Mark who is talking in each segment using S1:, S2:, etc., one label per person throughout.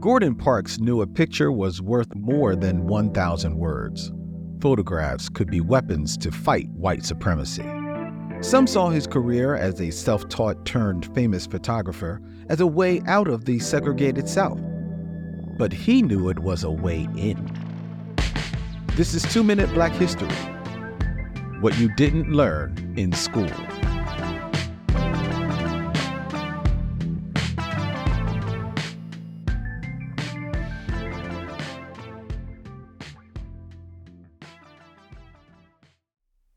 S1: Gordon Parks knew a picture was worth more than 1,000 words. Photographs could be weapons to fight white supremacy. Some saw his career as a self taught turned famous photographer as a way out of the segregated South. But he knew it was a way in. This is Two Minute Black History What You Didn't Learn in School.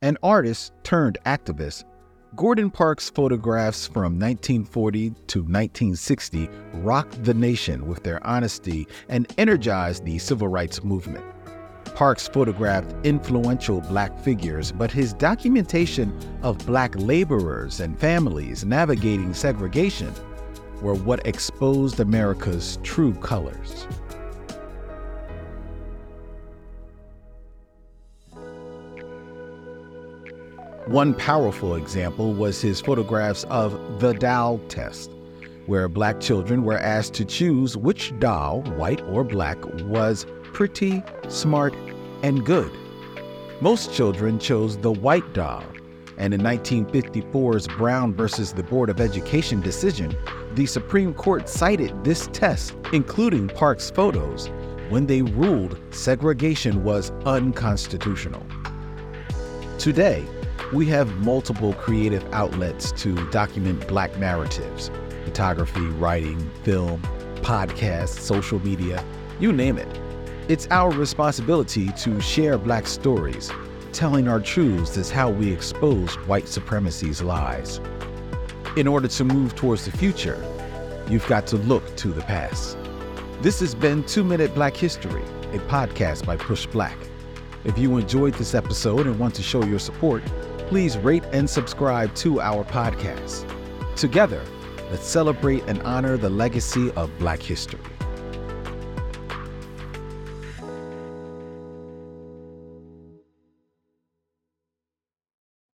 S1: An artist turned activist, Gordon Parks' photographs from 1940 to 1960 rocked the nation with their honesty and energized the civil rights movement. Parks photographed influential black figures, but his documentation of black laborers and families navigating segregation were what exposed America's true colors. One powerful example was his photographs of the doll test, where black children were asked to choose which doll, white or black, was pretty, smart, and good. Most children chose the white doll, and in 1954's Brown versus the Board of Education decision, the Supreme Court cited this test, including Parks' photos, when they ruled segregation was unconstitutional. Today, we have multiple creative outlets to document Black narratives photography, writing, film, podcasts, social media, you name it. It's our responsibility to share Black stories. Telling our truths is how we expose white supremacy's lies. In order to move towards the future, you've got to look to the past. This has been Two Minute Black History, a podcast by PushBlack. If you enjoyed this episode and want to show your support, please rate and subscribe to our podcast. Together, let's celebrate and honor the legacy of Black history.